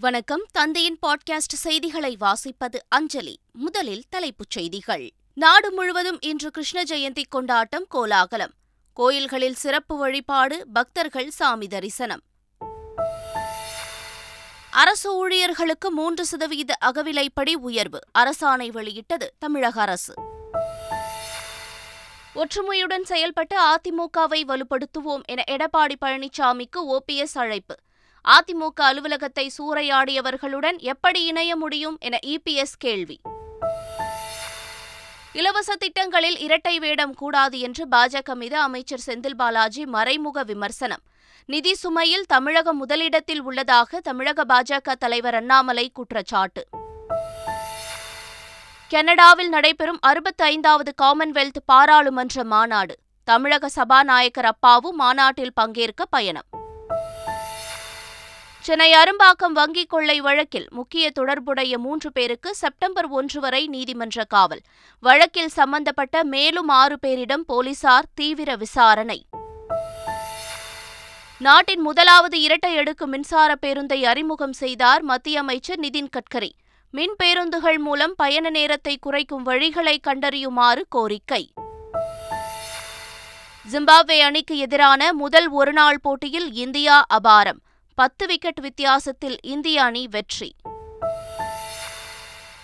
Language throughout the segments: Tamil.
வணக்கம். தந்தையின் பாட்காஸ்ட் செய்திகளை வாசிப்பது அஞ்சலி. முதலில் தலைப்புச் செய்திகள். நாடு முழுவதும் இன்று கிருஷ்ண ஜெயந்தி கொண்டாட்டம் கோலாகலம். கோயில்களில் சிறப்பு வழிபாடு பக்தர்கள் சாமி தரிசனம். அரசு ஊழியர்களுக்கு மூன்று சதவீத அகவிலைப்படி உயர்வு அரசாணை வெளியிட்டது தமிழக அரசு. ஒற்றுமையுடன் செயல்பட்டு அதிமுகவை வலுப்படுத்துவோம் என எடப்பாடி பழனிசாமிக்கு ஓபிஎஸ் அழைப்பு. அதிமுக அலுவலகத்தை சூறையாடியவர்களுடன் எப்படி இணைய முடியும் என இபிஎஸ் கேள்வி. இலவச திட்டங்களில் இரட்டை வேடம் கூடாது என்று பாஜக மீது அமைச்சர் செந்தில் பாலாஜி மறைமுக விமர்சனம். நிதி சுமையில் தமிழகம் முதலிடத்தில் உள்ளதாக தமிழக பாஜக தலைவர் அண்ணாமலை குற்றச்சாட்டு. கனடாவில் நடைபெறும் அறுபத்தைந்தாவது காமன்வெல்த் பாராளுமன்ற மாநாடு. தமிழக சபாநாயகர் அப்பாவு மாநாட்டில் பங்கேற்க பயணம். சென்னை அரும்பாக்கம் வங்கிக் கொள்ளை வழக்கில் முக்கிய தொடர்புடைய மூன்று பேருக்கு செப்டம்பர் ஒன்று வரை நீதிமன்ற காவல். வழக்கில் சம்பந்தப்பட்ட மேலும் ஆறு பேரிடம் போலீசார் தீவிர விசாரணை. நாட்டின் முதலாவது இரட்டை அடுக்கு மின்சார பேருந்தை அறிமுகம் செய்தார் மத்திய அமைச்சர் நிதின் கட்கரி. மின் பேருந்துகள் மூலம் பயண நேரத்தை குறைக்கும் வழிகளை கண்டறியுமாறு கோரிக்கை. ஜிம்பாப்வே அணிக்கு எதிரான முதல் ஒருநாள் போட்டியில் இந்தியா அபாரம். பத்து விக்கெட் வித்தியாசத்தில் இந்திய அணி வெற்றி.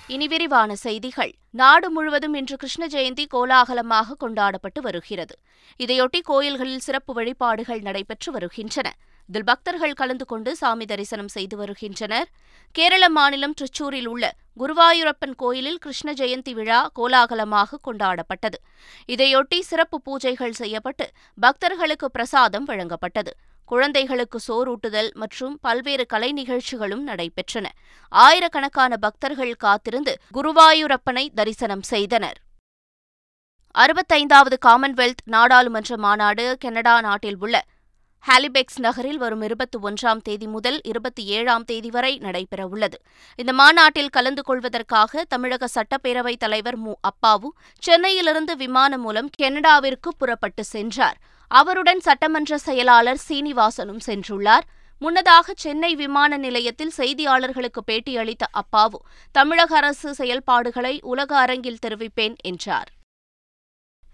இனி விரிவான செய்திகள். நாடு முழுவதும் இன்று கிருஷ்ண ஜெயந்தி கோலாகலமாக கொண்டாடப்பட்டு வருகிறது. இதையொட்டி கோயில்களில் சிறப்பு வழிபாடுகள் நடைபெற்று வருகின்றன. இதில் பக்தர்கள் கலந்து கொண்டு சாமி தரிசனம் செய்து வருகின்றனர். கேரள மாநிலம் திருச்சூரில் உள்ள குருவாயூரப்பன் கோயிலில் கிருஷ்ண ஜெயந்தி விழா கோலாகலமாக கொண்டாடப்பட்டது. இதையொட்டி சிறப்பு பூஜைகள் செய்யப்பட்டு பக்தர்களுக்கு பிரசாதம் வழங்கப்பட்டது. குழந்தைகளுக்கு சோறூட்டுதல் மற்றும் பல்வேறு கலை நிகழ்ச்சிகளும் நடைபெற்றன. ஆயிரக்கணக்கான பக்தர்கள் காத்திருந்து குருவாயூரப்பனை தரிசனம் செய்தனர். அறுபத்தைந்தாவது காமன்வெல்த் நாடாளுமன்ற மாநாடு கனடா நாட்டில் உள்ள ஹாலிபெக்ஸ் நகரில் வரும் இருபத்தி ஒன்றாம் தேதி முதல் இருபத்தி ஏழாம் தேதி வரை நடைபெறவுள்ளது. இந்த மாநாட்டில் கலந்து கொள்வதற்காக தமிழக சட்டப்பேரவைத் தலைவர் மு. அப்பாவு சென்னையிலிருந்து விமானம் மூலம் கனடாவிற்கு புறப்பட்டு சென்றார். அவருடன் சட்டமன்ற செயலாளர் சீனிவாசனும் சென்றுள்ளார். முன்னதாக சென்னை விமான நிலையத்தில் செய்தியாளர்களுக்கு பேட்டியளித்த அப்பாவு தமிழக அரசு செயல்பாடுகளை உலக அரங்கில் தெரிவிப்பேன் என்றார்.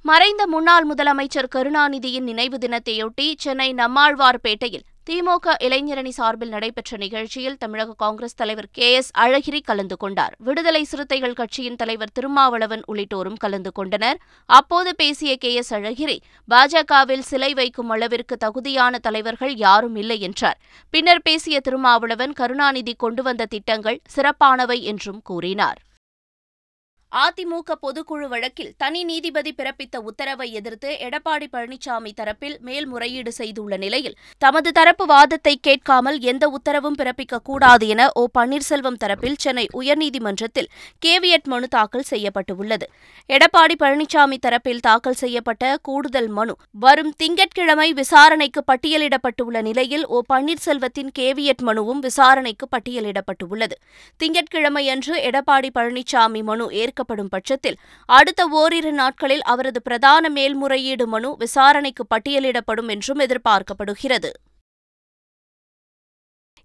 மறைந்த முன்னாள் முதலமைச்சர் கருணாநிதியின் நினைவு தினத்தையொட்டி சென்னை நம்மாழ்வார்பேட்டையில் திமுக இளைஞரணி சார்பில் நடைபெற்ற நிகழ்ச்சியில் தமிழக காங்கிரஸ் தலைவர் கே எஸ் அழகிரி கலந்து கொண்டார். விடுதலை சிறுத்தைகள் கட்சியின் தலைவர் திருமாவளவன் உள்ளிட்டோரும் கலந்து கொண்டனர். அப்போது பேசிய கே எஸ் அழகிரி பாஜகவில் சிலை வைக்கும் அளவிற்கு தகுதியான தலைவர்கள் யாரும் இல்லை என்றார். பின்னர் பேசிய திருமாவளவன் கருணாநிதி கொண்டு வந்த திட்டங்கள் சிறப்பானவை என்றும் கூறினார். அதிமுக பொதுக்குழு வழக்கில் தனி நீதிபதி பிறப்பித்த உத்தரவை எதிர்த்து எடப்பாடி பழனிசாமி தரப்பில் மேல்முறையீடு செய்துள்ள நிலையில் தமது தரப்பு வாதத்தை கேட்காமல் எந்த உத்தரவும் பிறப்பிக்க கூடாது என ஓ பன்னீர்செல்வம் தரப்பில் சென்னை உயர்நீதிமன்றத்தில் கேவியட் மனு தாக்கல் செய்யப்பட்டுள்ளது. எடப்பாடி பழனிசாமி தரப்பில் தாக்கல் செய்யப்பட்ட கூடுதல் மனு வரும் திங்கட்கிழமை விசாரணைக்கு பட்டியலிடப்பட்டுள்ள நிலையில் ஓ பன்னீர்செல்வத்தின் கேவியட் மனுவும் விசாரணைக்கு பட்டியலிடப்பட்டுள்ளது. திங்கட்கிழமையன்று எடப்பாடி பழனிசாமி மனு ஏற்க சேர்க்கப்படும் பட்சத்தில் அடுத்த ஓரிரு நாட்களில் அவரது பிரதான மேல்முறையீடு மனு விசாரணைக்கு பட்டியலிடப்படும் என்றும் எதிர்பார்க்கப்படுகிறது.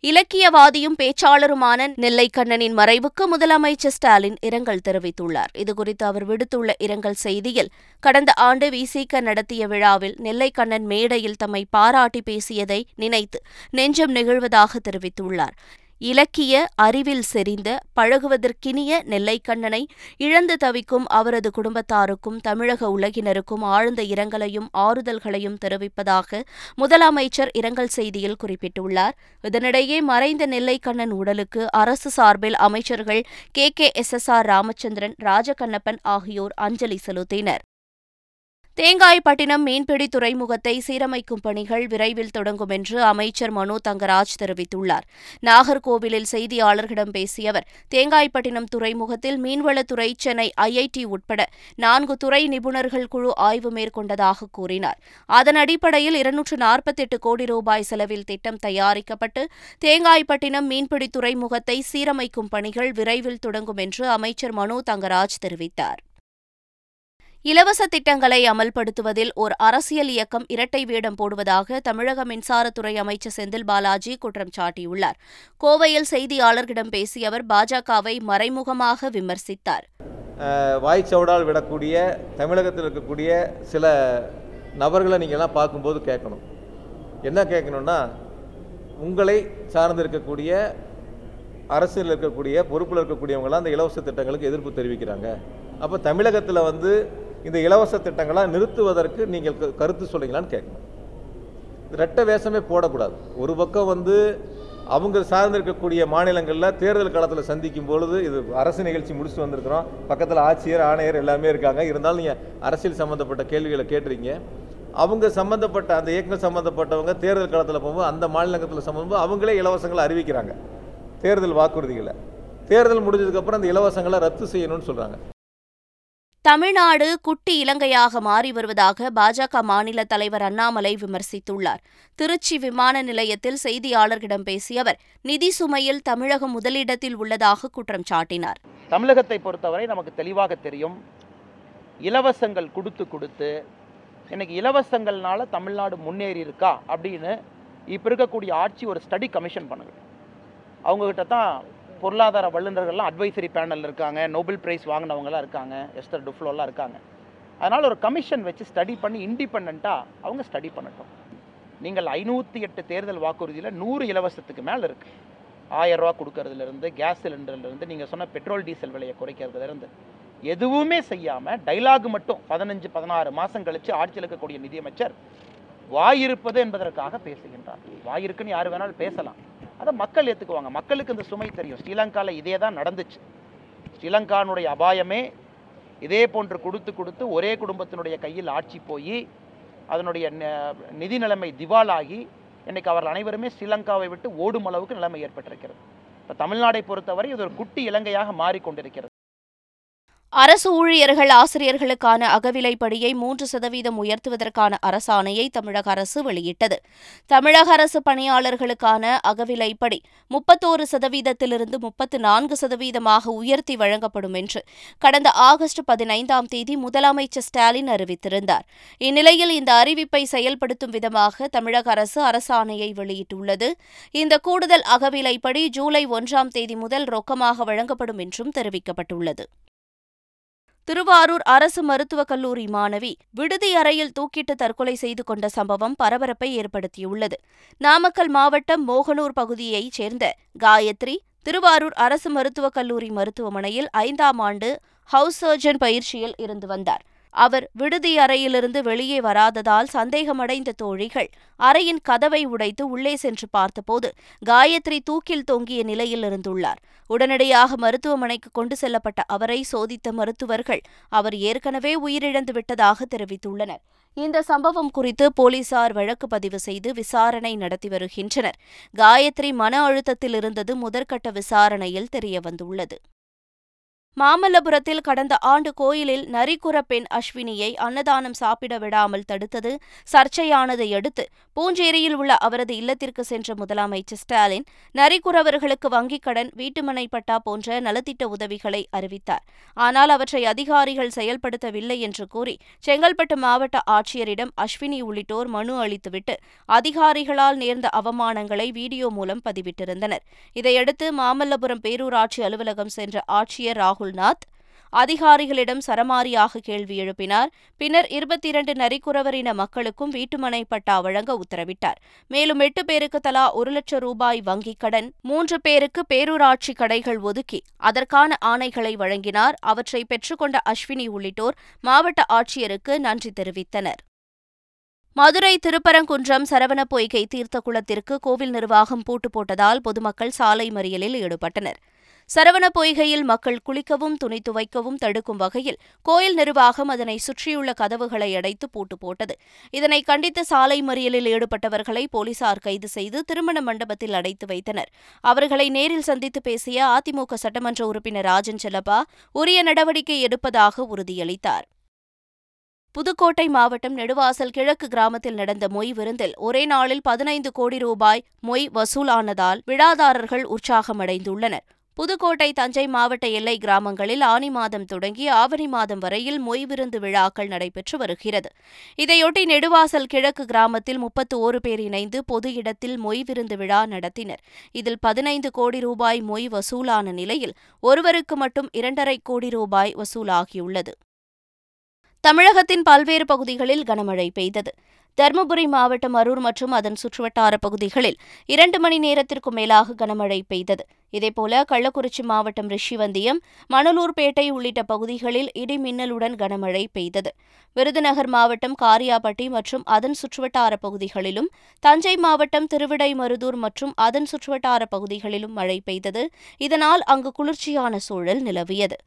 இலக்கியவாதியும் பேச்சாளருமான நெல்லைக்கண்ணனின் மறைவுக்கு முதலமைச்சர் ஸ்டாலின் இரங்கல் தெரிவித்துள்ளார். இதுகுறித்து அவர் விடுத்துள்ள இரங்கல் செய்தியில் கடந்த ஆண்டு விசிக நடத்திய விழாவில் நெல்லைக்கண்ணன் மேடையில் தம்மை பாராட்டி பேசியதை நினைத்து நெஞ்சம் நெகிழ்வதாக தெரிவித்துள்ளார். இலக்கிய அறிவில் செறிந்த பழகுவதற்கினிய நெல்லைக்கண்ணனை இழந்து தவிக்கும் அவரது குடும்பத்தாருக்கும் தமிழக உலகினருக்கும் ஆழ்ந்த இரங்கலையும் ஆறுதல்களையும் தெரிவிப்பதாக முதலமைச்சர் இரங்கல் செய்தியில் குறிப்பிட்டுள்ளார். இதனிடையே மறைந்த நெல்லைக்கண்ணன் உடலுக்கு அரசு சார்பில் அமைச்சர்கள் K. K. S. S. R. Ramachandran Rajakannappan ஆகியோர் அஞ்சலி செலுத்தினர். தேங்காய்பட்டினம் மீன்பிடி துறைமுகத்தை சீரமைக்கும் பணிகள் விரைவில் தொடங்கும் என்று அமைச்சர் மனோ தங்கராஜ் தெரிவித்துள்ளார். நாகர்கோவிலில் செய்தியாளர்களிடம் பேசிய அவர் தேங்காய்பட்டினம் துறைமுகத்தில் மீன்வளத்துறை சென்னை ஐஐடி உட்பட நான்கு துறை நிபுணர்கள் குழு ஆய்வு மேற்கொண்டதாக கூறினார். அதன் அடிப்படையில் இருநூற்று நாற்பத்தெட்டு கோடி ரூபாய் செலவில் திட்டம் தயாரிக்கப்பட்டு தேங்காய்பட்டினம் மீன்பிடி துறைமுகத்தை சீரமைக்கும் பணிகள் விரைவில் தொடங்கும் என்று அமைச்சர் மனோ தங்கராஜ் தெரிவித்தார். இலவச திட்டங்களை அமல்படுத்துவதில் ஓர் அரசியல் இயக்கம் இரட்டை வேடம் போடுவதாக தமிழக மின்சாரத்துறை அமைச்சர் செந்தில் பாலாஜி குற்றம் சாட்டியுள்ளார். கோவையில் செய்தியாளர்களிடம் பேசிய அவர் பாஜகவை மறைமுகமாக விமர்சித்தார். வாய்ச்சவடால் விடக்கூடிய தமிழகத்தில் இருக்கக்கூடிய சில நபர்களை நீங்கள்லாம் பார்க்கும்போது கேட்கணும். என்ன கேட்கணும்னா உங்களை சார்ந்து இருக்கக்கூடிய அரசியல் இருக்கக்கூடிய பொறுப்பில் இருக்கக்கூடியவங்களாம் அந்த இலவச திட்டங்களுக்கு எதிர்ப்பு தெரிவிக்கிறாங்க. அப்போ தமிழகத்தில் வந்து இந்த இலவச திட்டங்களை நிறுத்துவதற்கு நீங்கள் கருத்து சொல்லுங்களான்னு கேட்கணும். ரெட்ட வேஷமே போடக்கூடாது. ஒரு பக்கம் வந்து அவங்க சார்ந்து இருக்கக்கூடிய மாநிலங்களில் தேர்தல் காலத்தில் சந்திக்கும் பொழுது இது அரசு நிகழ்ச்சி முடிச்சுட்டு வந்திருக்கிறோம். பக்கத்தில் ஆட்சியர் ஆணையர் எல்லாமே இருக்காங்க. இருந்தாலும் நீங்கள் அரசியல் சம்மந்தப்பட்ட கேள்விகளை கேட்டுறீங்க அவங்க சம்மந்தப்பட்ட அந்த இயக்கம் சம்மந்தப்பட்டவங்க தேர்தல் காலத்தில் போகும்போது அந்த மாநிலத்தில் சம்மந்தம் அவங்களே இலவசங்களை அறிவிக்கிறாங்க. தேர்தல் வாக்குறுதிகளை. தேர்தல் முடிஞ்சதுக்கப்புறம் அந்த இலவசங்களை ரத்து செய்யணும்னு சொல்கிறாங்க தமிழ்நாடு குட்டி இலங்கையாக மாறி வருவதாக பாஜக மாநில தலைவர் அண்ணாமலை விமர்சித்துள்ளார். திருச்சி விமான நிலையத்தில் செய்தியாளர்களிடம் பேசிய அவர் நிதி சுமையில் தமிழகம் முதலிடத்தில் உள்ளதாக குற்றம் சாட்டினார். தமிழகத்தை பொறுத்தவரை நமக்கு தெளிவாக தெரியும். இலவசங்கள் கொடுத்து கொடுத்து இன்னைக்கு இலவசங்கள்னால தமிழ்நாடு முன்னேறி இருக்கா அப்படின்னு இப்போ இருக்கக்கூடிய ஆட்சி ஒரு ஸ்டடி கமிஷன் பண்ணுங்க அவங்கக்கிட்ட தான் பொருளாதார வல்லுநர்கள்லாம் அட்வைசரி பேனல் இருக்காங்க நோபல் ப்ரைஸ் வாங்கினவங்களாம் இருக்காங்க எஸ்தர் டுஃப்ளோலாம் இருக்காங்க. அதனால் ஒரு கமிஷன் வச்சு ஸ்டடி பண்ணி இண்டிபெண்ட்டாக அவங்க ஸ்டடி பண்ணட்டும். நீங்கள் ஐநூற்றி எட்டு தேர்தல் வாக்குறுதியில் நூறு இலவசத்துக்கு மேலே இருக்குது ஆயிரரூவா கொடுக்கறதுலேருந்து கேஸ் சிலிண்டர்லேருந்து நீங்கள் சொன்ன பெட்ரோல் டீசல் விலையை குறைக்கிறதுலேருந்து. எதுவுமே செய்யாமல் டைலாக் மட்டும் பதினஞ்சு பதினாறு மாதம் கழித்து ஆட்சியில் இருக்கக்கூடிய நிதியமைச்சர் வாயிருப்பது என்பதற்காக பேசுகின்றார். வாயிருக்குன்னு யார் வேணாலும் பேசலாம். அதை மக்கள் ஏற்றுக்குவாங்க மக்களுக்கு இந்த சுமை தெரியும். ஸ்ரீலங்காவில் இதே தான் நடந்துச்சு. ஸ்ரீலங்கானுடைய அபாயமே இதே போன்று கொடுத்து கொடுத்து ஒரே குடும்பத்தினுடைய கையில் ஆட்சி போய் அதனுடைய நிதி நிலைமை திவாலாகி இன்றைக்கு அவர்கள் அனைவருமே ஸ்ரீலங்காவை விட்டு ஓடும் அளவுக்கு நிலைமை ஏற்பட்டிருக்கிறது. இப்போ தமிழ்நாடை பொறுத்தவரை இது ஒரு குட்டி இலங்கையாக மாறிக்கொண்டிருக்கிறது. அரசு ஊழியர்கள் ஆசிரியர்களுக்கான அகவிலைப்படியை மூன்று சதவீதம் உயர்த்துவதற்கான அரசாணையை தமிழக அரசு வெளியிட்டது. தமிழக அரசு பணியாளர்களுக்கான அகவிலைப்படி முப்பத்தோரு சதவீதத்திலிருந்து முப்பத்து நான்கு சதவீதமாக உயர்த்தி வழங்கப்படும் என்று கடந்த ஆகஸ்ட் பதினைந்தாம் தேதி முதலமைச்சர் ஸ்டாலின் அறிவித்திருந்தார். இந்நிலையில் இந்த அறிவிப்பை செயல்படுத்தும் விதமாக தமிழக அரசு அரசாணையை வெளியிட்டுள்ளது. இந்த கூடுதல் அகவிலைப்படி ஜூலை ஒன்றாம் தேதி முதல் ரொக்கமாக வழங்கப்படும் என்றும் தெரிவிக்கப்பட்டுள்ளது. திருவாரூர் அரசு மருத்துவக் கல்லூரி மாணவி விடுதி அறையில் தூக்கிட்டு தற்கொலை செய்து கொண்ட சம்பவம் பரபரப்பை ஏற்படுத்தியுள்ளது. நாமக்கல் மாவட்டம் மோகனூர் பகுதியைச் சேர்ந்த காயத்ரி திருவாரூர் அரசு மருத்துவக் கல்லூரி மருத்துவமனையில் ஐந்தாம் ஆண்டு ஹவுஸ் சர்ஜன் பயிற்சியில் இருந்து வந்தார். அவர் விடுதி அறையிலிருந்து வெளியே வராததால் சந்தேகமடைந்த தோழிகள் அறையின் கதவை உடைத்து உள்ளே சென்று பார்த்தபோது காயத்ரி தூக்கில் தொங்கிய நிலையில் இருந்துள்ளார். உடனடியாக மருத்துவமனைக்கு கொண்டு செல்லப்பட்ட அவரை சோதித்த மருத்துவர்கள் அவர் ஏற்கனவே உயிரிழந்து விட்டதாக தெரிவித்துள்ளனர். இந்த சம்பவம் குறித்து போலீசார் வழக்கு பதிவு செய்து விசாரணை நடத்தி வருகின்றனர். காயத்ரி மன அழுத்தத்தில் இருந்தது முதற்கட்ட விசாரணையில் தெரியவந்துள்ளது. மாமல்லபுரத்தில் கடந்த ஆண்டு கோயிலில் நரிக்குற பெண் அஸ்வினியை அன்னதானம் சாப்பிட விடாமல் தடுத்தது சர்ச்சையானதை அடுத்து பூஞ்சேரியில் உள்ள அவரது இல்லத்திற்கு சென்ற முதலமைச்சர் ஸ்டாலின் நரிக்குறவர்களுக்கு வங்கிக் கடன் வீட்டுமனை பட்டா போன்ற நலத்திட்ட உதவிகளை அறிவித்தார். ஆனால் அவற்றை அதிகாரிகள் செயல்படுத்தவில்லை என்று கூறி செங்கல்பட்டு மாவட்ட ஆட்சியரிடம் அஸ்வினி உள்ளிட்டோர் மனு அளித்துவிட்டு அதிகாரிகளால் நேர்ந்த அவமானங்களை வீடியோ மூலம் பதிவிட்டிருந்தனர். இதையடுத்து மாமல்லபுரம் பேரூராட்சி அலுவலகம் சென்ற ஆட்சியர் ராகுல் ராகுல்நாத் அதிகாரிகளிடம் சரமாரியாக கேள்வி எழுப்பினார். பின்னர் இருபத்தி இரண்டு நரிக்குறவரின மக்களுக்கும் வீட்டுமனை பட்டா வழங்க உத்தரவிட்டார். மேலும் எட்டு பேருக்கு தலா ஒரு லட்சம் ரூபாய் வங்கிக் கடன் மூன்று பேருக்கு பேரூராட்சி கடைகள் ஒதுக்கி அதற்கான ஆணைகளை வழங்கினார். அவற்றை பெற்றுக்கொண்ட அஸ்வினி உள்ளிட்டோர் மாவட்ட ஆட்சியருக்கு நன்றி தெரிவித்தனர். மதுரை திருப்பரங்குன்றம் சரவண பொய்கை தீர்த்த குளத்திற்கு கோவில் நிர்வாகம் பூட்டு போட்டதால் பொதுமக்கள் சாலை மறியலில் ஈடுபட்டனர். சரவண பொய்கையில் மக்கள் குளிக்கவும் துணி துவைக்கவும் தடுக்கும் வகையில் கோயில் நிர்வாகம் அதனை சுற்றியுள்ள கதவுகளை அடைத்து பூட்டு போட்டது. இதனை கண்டித்து சாலை மறியலில் ஈடுபட்டவர்களை போலீசார் கைது செய்து திருமண மண்டபத்தில் அடைத்து வைத்தனர். அவர்களை நேரில் சந்தித்து பேசிய அதிமுக சட்டமன்ற உறுப்பினர் ராஜன் செல்லப்பா உரிய நடவடிக்கை எடுப்பதாக உறுதியளித்தார். புதுக்கோட்டை மாவட்டம் நெடுவாசல் கிழக்கு கிராமத்தில் நடந்த மொய் விருந்தில் ஒரே நாளில் பதினைந்து கோடி ரூபாய் மொய் வசூலானதால் விழாதாரர்கள் உற்சாகமடைந்துள்ளனர். புதுக்கோட்டை தஞ்சை மாவட்ட எல்லை கிராமங்களில் ஆனி மாதம் தொடங்கி ஆவணி மாதம் வரையில் மொய் விருந்து விழாக்கள் நடைபெற்று வருகிறது. இதையொட்டி நெடுவாசல் கிழக்கு கிராமத்தில் முப்பத்து ஓரு பேர் இணைந்து பொது இடத்தில் மொய் விருந்து விழா நடத்தினர். இதில் பதினைந்து கோடி ரூபாய் மொய் வசூலான நிலையில் ஒருவருக்கு மட்டும் இரண்டரை கோடி ரூபாய் வசூலாகியுள்ளது. தமிழகத்தின் பல்வேறு பகுதிகளில் கனமழை பெய்தது. தருமபுரி மாவட்டம் அரூர் மற்றும் அதன் சுற்றுவட்டார பகுதிகளில் இரண்டு மணி நேரத்திற்கும் மேலாக கனமழை பெய்தது. இதேபோல கள்ளக்குறிச்சி மாவட்டம் ரிஷிவந்தியம் மணலூர்பேட்டை உள்ளிட்ட பகுதிகளில் இடி மின்னலுடன் கனமழை பெய்தது. விருதுநகர் மாவட்டம் காரியாபட்டி மற்றும் அதன் சுற்றுவட்டார பகுதிகளிலும் தஞ்சை மாவட்டம் திருவிடைமருதூர் மற்றும் அதன் சுற்றுவட்டார பகுதிகளிலும் மழை பெய்தது. இதனால் அங்கு குளிர்ச்சியான சூழல் நிலவியது.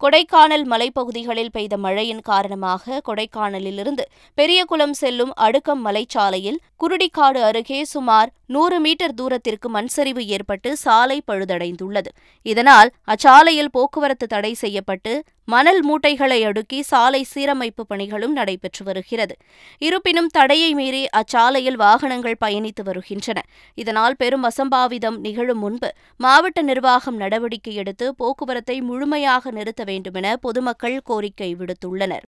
கொடைக்கானல் மலைப்பகுதிகளில் பெய்த மழையின் காரணமாக கொடைக்கானலிலிருந்து பெரியகுளம் செல்லும் அடுக்கம் மலைச்சாலையில் குருடிக்காடு அருகே சுமார் நூறு மீட்டர் தூரத்திற்கு மண்சரிவு ஏற்பட்டு சாலை பழுதடைந்துள்ளது. இதனால் அச்சாலையில் போக்குவரத்து தடை செய்யப்பட்டு மணல் மூட்டைகளை அடுக்கி சாலை சீரமைப்பு பணிகளும் நடைபெற்று வருகிறது. இருப்பினும் தடையை மீறி அச்சாலையில் வாகனங்கள் பயணித்து வருகின்றன. இதனால் பெரும் அசம்பாவிதம் நிகழும் முன்பு மாவட்ட நிர்வாகம் நடவடிக்கை எடுத்து போக்குவரத்தை முழுமையாக நிறுத்த வேண்டுமென பொதுமக்கள் கோரிக்கை விடுத்துள்ளனர்.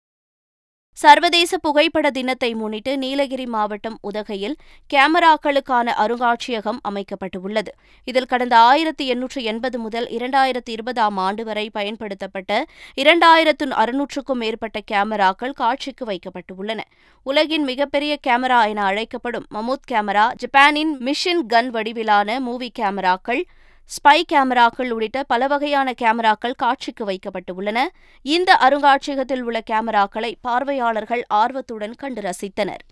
சர்வதேச புகைப்பட தினத்தை முன்னிட்டு நீலகிரி மாவட்டம் உதகையில் கேமராக்களுக்கான அருங்காட்சியகம் அமைக்கப்பட்டுள்ளது. இதில் கடந்த ஆயிரத்தி எண்ணூற்று எண்பது முதல் இரண்டாயிரத்தி இருபதாம் ஆண்டு வரை பயன்படுத்தப்பட்ட இரண்டாயிரத்து அறுநூற்றுக்கும் மேற்பட்ட கேமராக்கள் காட்சிக்கு வைக்கப்பட்டுள்ளன. உலகின் மிகப்பெரிய கேமரா என அழைக்கப்படும் மமூத் கேமரா ஜப்பானின் மிஷின் கன் வடிவிலான மூவி கேமராக்கள் ஸ்பை கேமராக்கள் உள்ளிட்ட பல வகையான கேமராக்கள் காட்சிக்கு வைக்கப்பட்டுள்ளன. இந்த அருங்காட்சியகத்தில் உள்ள கேமராக்களை பார்வையாளர்கள் ஆர்வத்துடன் கண்டு ரசித்தனர்.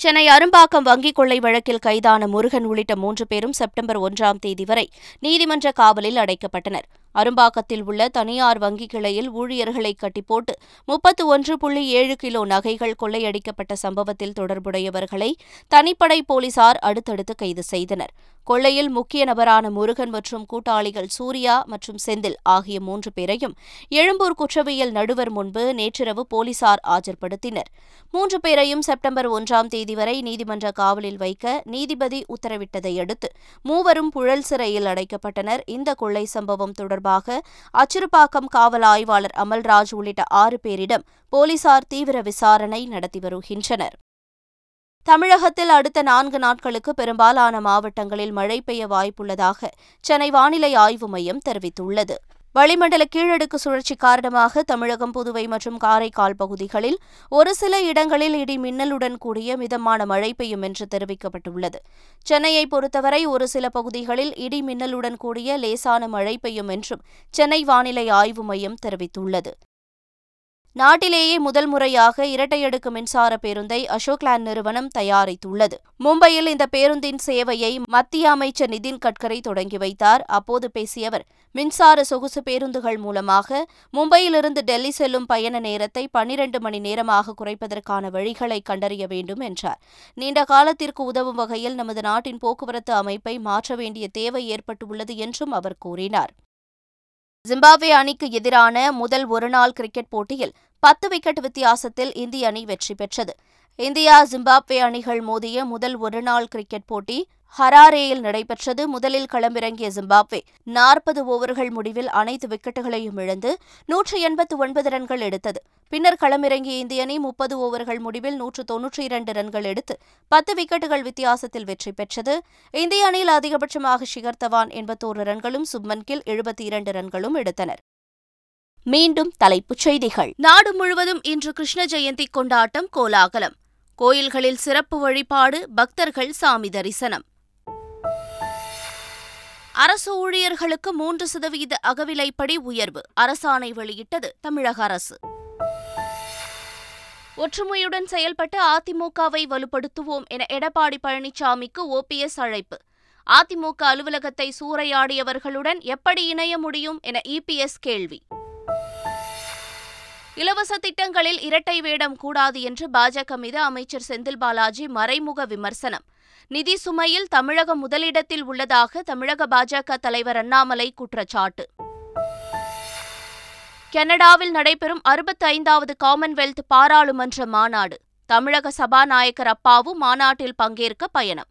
சென்னை அரும்பாக்கம் வங்கிக் கொள்ளை வழக்கில் கைதான முருகன் உள்ளிட்ட மூன்று பேரும் செப்டம்பர் ஒன்றாம் தேதி வரை நீதிமன்ற காவலில் அடைக்கப்பட்டனர். அரும்பாக்கத்தில் உள்ள தனியார் வங்கி கிளையில் ஊழியர்களை கட்டிப்போட்டு முப்பத்து ஒன்று புள்ளி ஏழு கிலோ நகைகள் கொள்ளையடிக்கப்பட்ட சம்பவத்தில் தொடர்புடையவர்களை தனிப்படை போலீசார் அடுத்தடுத்து கைது செய்தனர். கொள்ளையில் முக்கிய நபரான முருகன் மற்றும் கூட்டாளிகள் சூர்யா மற்றும் செந்தில் ஆகிய மூன்று பேரையும் எழும்பூர் குற்றவியல் நடுவர் முன்பு நேற்றிரவு போலீசார் ஆஜர்படுத்தினர். மூன்று பேரையும் செப்டம்பர் ஒன்றாம் தேதி வரை நீதிமன்ற காவலில் வைக்க நீதிபதி உத்தரவிட்டதை அடுத்து மூவரும் புழல் சிறையில் அடைக்கப்பட்டனர். இந்த கொள்ளை சம்பவம் தொடர்பாக அச்சிறுபாக்கம் காவல் ஆய்வாளர் அமல்ராஜ் உள்ளிட்ட ஆறு பேரிடம் போலீசார் தீவிர விசாரணை நடத்தி வருகின்றனர். தமிழகத்தில் அடுத்த நான்கு நாட்களுக்கு பெரும்பாலான மாவட்டங்களில் மழை பெய்ய வாய்ப்புள்ளதாக சென்னை வானிலை ஆய்வு மையம் தெரிவித்துள்ளது. வளிமண்டல கீழடுக்கு சுழற்சி காரணமாக தமிழகம் புதுவை மற்றும் காரைக்கால் பகுதிகளில் ஒரு சில இடங்களில் இடி மின்னலுடன் கூடிய மிதமான மழை பெய்யும் என்று தெரிவிக்கப்பட்டுள்ளது. சென்னையை பொறுத்தவரை ஒரு சில பகுதிகளில் இடி மின்னலுடன் கூடிய லேசான மழை பெய்யும் என்றும் சென்னை வானிலை ஆய்வு மையம் தெரிவித்துள்ளது. நாட்டிலேயே முதல் முறையாக இரட்டையடுக்கு மின்சார பேருந்தை அசோக்லேண்ட் நிறுவனம் தயாரித்துள்ளது. மும்பையில் இந்த பேருந்தின் சேவையை மத்திய அமைச்சர் நிதின் கட்கரி தொடங்கி வைத்தார். அப்போது பேசிய அவர் மின்சார சொகுசு பேருந்துகள் மூலமாக மும்பையிலிருந்து டெல்லி செல்லும் பயண நேரத்தை பன்னிரண்டு மணி நேரமாக குறைப்பதற்கான வழிகளை கண்டறிய வேண்டும் என்றார். நீண்ட காலத்திற்கு உதவும் வகையில் நமது நாட்டின் போக்குவரத்து அமைப்பை மாற்ற வேண்டிய தேவை ஏற்பட்டுள்ளது என்றும் அவர் கூறினார். ஜிம்பாப்வே அணிக்கு எதிரான முதல் ஒருநாள் கிரிக்கெட் போட்டியில் பத்து விக்கெட் வித்தியாசத்தில் இந்திய அணி வெற்றி பெற்றது. இந்தியா ஜிம்பாப்வே அணிகள் மோதிய முதல் ஒருநாள் கிரிக்கெட் போட்டி ஹராரேயில் நடைபெற்றது. முதலில் களமிறங்கிய ஜிம்பாப்வே நாற்பது ஓவர்கள் முடிவில் அனைத்து விக்கெட்டுகளையும் இழந்து நூற்றி எண்பத்து ஒன்பது ரன்கள் எடுத்தது. பின்னர் களமிறங்கிய இந்திய அணி முப்பது ஓவர்கள் முடிவில் நூற்று தொன்னூற்றி இரண்டு ரன்கள் எடுத்து பத்து விக்கெட்டுகள் வித்தியாசத்தில் வெற்றி பெற்றது. இந்திய அணியில் அதிகபட்சமாக ஷிகர் தவான் எண்பத்தோரு ரன்களும் சுப்மன் கில் எழுபத்தி இரண்டு ரன்களும் எடுத்தனர். மீண்டும் தலைப்புச் செய்திகள். நாடு முழுவதும் இன்று கிருஷ்ண ஜெயந்தி கொண்டாட்டம் கோலாகலம். கோயில்களில் சிறப்பு வழிபாடு பக்தர்கள் சாமி தரிசனம். அரசு ஊழியர்களுக்கு மூன்று சதவீத அகவிலைப்படி உயர்வு அரசாணை வெளியிட்டது தமிழக அரசு. ஒற்றுமையுடன் செயல்பட்டு அதிமுகவை வலுப்படுத்துவோம் என எடப்பாடி பழனிசாமிக்கு ஓபிஎஸ் அழைப்பு. அதிமுக அலுவலகத்தை சூறையாடியவர்களுடன் எப்படி இணைய முடியும் என இபிஎஸ் கேள்வி. இலவச திட்டங்களில் இரட்டை வேடம் கூடாது என்று பாஜக மீது அமைச்சர் செந்தில் பாலாஜி மறைமுக விமர்சனம். நிதி சுமையில் தமிழகம் முதலிடத்தில் உள்ளதாக தமிழக பாஜக தலைவர் அண்ணாமலை குற்றச்சாட்டு. கனடாவில் நடைபெறும் அறுபத்தைந்தாவது காமன்வெல்த் பாராளுமன்ற மாநாடு. தமிழக சபாநாயகர் அப்பாவு மாநாட்டில் பங்கேற்க பயணம்.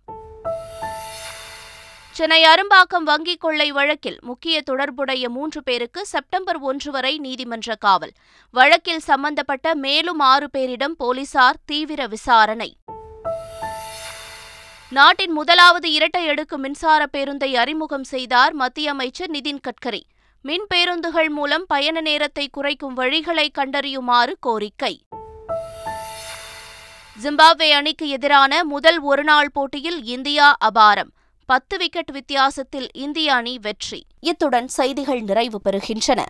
சென்னை அரும்பாக்கம் வங்கிக் கொள்ளை வழக்கில் முக்கிய தொடர்புடைய மூன்று பேருக்கு செப்டம்பர் ஒன்று வரை நீதிமன்ற காவல். வழக்கில் சம்பந்தப்பட்ட மேலும் ஆறு பேரிடம் போலீசார் தீவிர விசாரணை. நாட்டின் முதலாவது இரட்டை அடுக்கு மின்சார பேருந்தை அறிமுகம் செய்தார் மத்திய அமைச்சர் நிதின் கட்கரி. மின் பேருந்துகள் மூலம் பயண நேரத்தை குறைக்கும் வழிகளை கண்டறியுமாறு கோரிக்கை. ஜிம்பாப்வே அணிக்கு எதிரான முதல் ஒருநாள் போட்டியில் இந்தியா அபாரம். பத்து விக்கெட் வித்தியாசத்தில் இந்திய அணி வெற்றி. இத்துடன் செய்திகள் நிறைவு பெறுகின்றன.